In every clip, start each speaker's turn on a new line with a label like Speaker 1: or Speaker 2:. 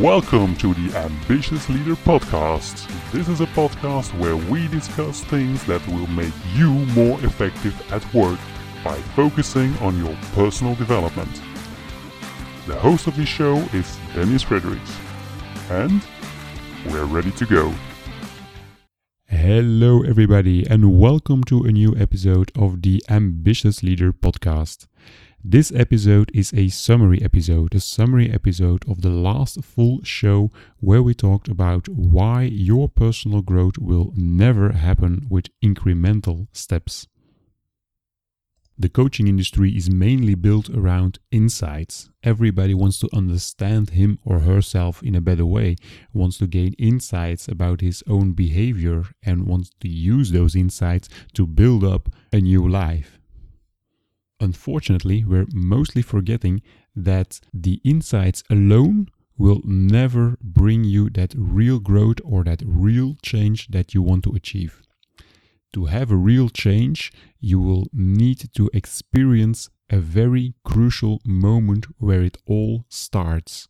Speaker 1: Welcome to the Ambitious Leader Podcast. This is a podcast where we discuss things that will make you more effective at work by focusing on your personal development. The host of this show is Dennis Fredericks. And we're ready to go.
Speaker 2: Hello, everybody, and welcome to a new episode of the Ambitious Leader Podcast. This episode is a summary episode, a summary episode of the last full show where we talked about why your personal growth will never happen with incremental steps. The coaching industry is mainly built around insights. Everybody wants to understand him or herself in a better way, wants to gain insights about his own behavior, and wants to use those insights to build up a new life. Unfortunately, we're mostly forgetting that the insights alone will never bring you that real growth or that real change that you want to achieve. To have a real change, you will need to experience a very crucial moment where it all starts.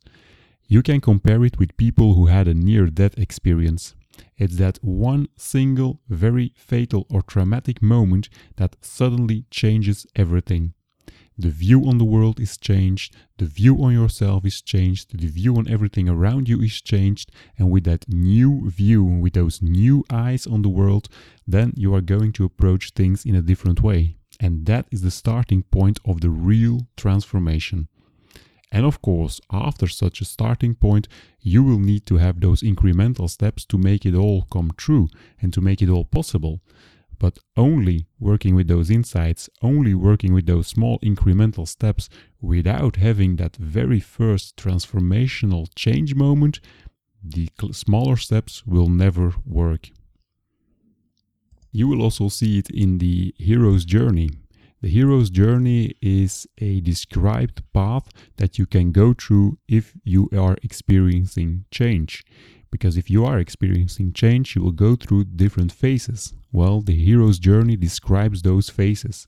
Speaker 2: You can compare it with people who had a near death experience. It's that one single, very fatal or traumatic moment that suddenly changes everything. The view on the world is changed, the view on yourself is changed, the view on everything around you is changed, and with that new view, with those new eyes on the world, then you are going to approach things in a different way. And that is the starting point of the real transformation. And of course, after such a starting point, you will need to have those incremental steps to make it all come true and to make it all possible. But only working with those insights, only working with those small incremental steps without having that very first transformational change moment, the smaller steps will never work. You will also see it in the hero's journey. The hero's journey is a described path that you can go through if you are experiencing change. Because if you are experiencing change, you will go through different phases. Well, the hero's journey describes those phases.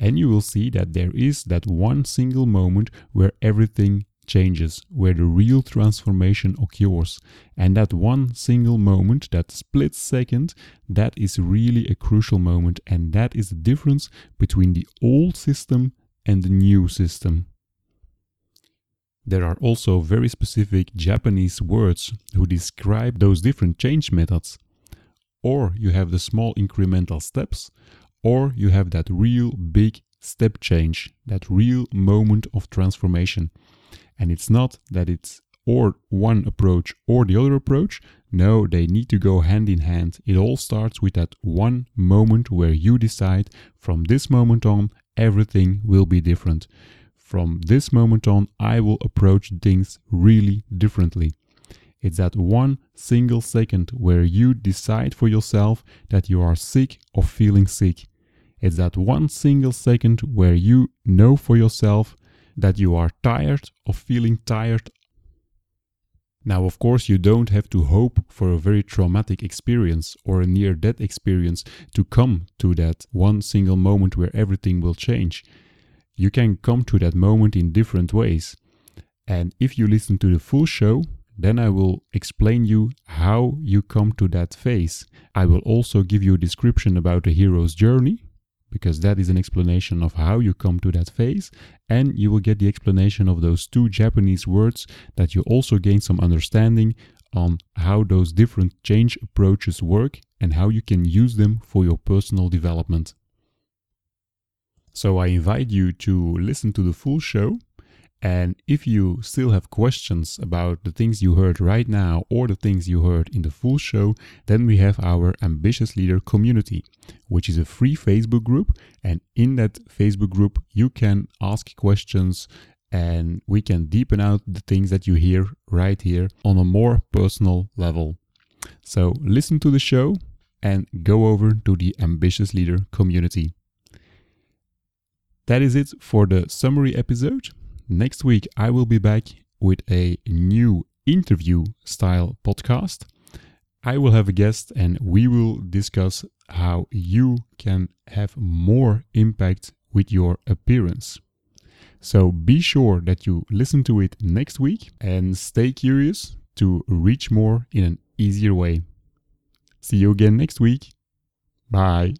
Speaker 2: And you will see that there is that one single moment where everything changes, where the real transformation occurs. And that one single moment, that split second, that is really a crucial moment. And that is the difference between the old system and the new system. There are also very specific Japanese words who describe those different change methods. Or you have the small incremental steps, or you have that real big step change, that real moment of transformation. And it's not that it's or one approach or the other approach. No, they need to go hand in hand. It all starts with that one moment where you decide from this moment on, everything will be different. From this moment on, I will approach things really differently. It's that one single second where you decide for yourself that you are sick of feeling sick. It's that one single second where you know for yourself that you are tired of feeling tired. Now, of course, you don't have to hope for a very traumatic experience or a near death experience to come to that one single moment where everything will change. You can come to that moment in different ways. And if you listen to the full show, then I will explain you how you come to that phase. I will also give you a description about the hero's journey, because that is an explanation of how you come to that phase, and you will get the explanation of those two Japanese words that you also gain some understanding on how those different change approaches work and how you can use them for your personal development. So I invite you to listen to the full show. And if you still have questions about the things you heard right now or the things you heard in the full show, then we have our Ambitious Leader community, which is a free Facebook group. And in that Facebook group, you can ask questions and we can deepen out the things that you hear right here on a more personal level. So listen to the show and go over to the Ambitious Leader community. That is it for the summary episode. Next week, I will be back with a new interview style podcast. I will have a guest and we will discuss how you can have more impact with your appearance. So be sure that you listen to it next week and stay curious to reach more in an easier way. See you again next week. Bye.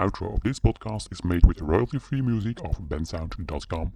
Speaker 1: Outro of this podcast is made with royalty-free music of bensound.com.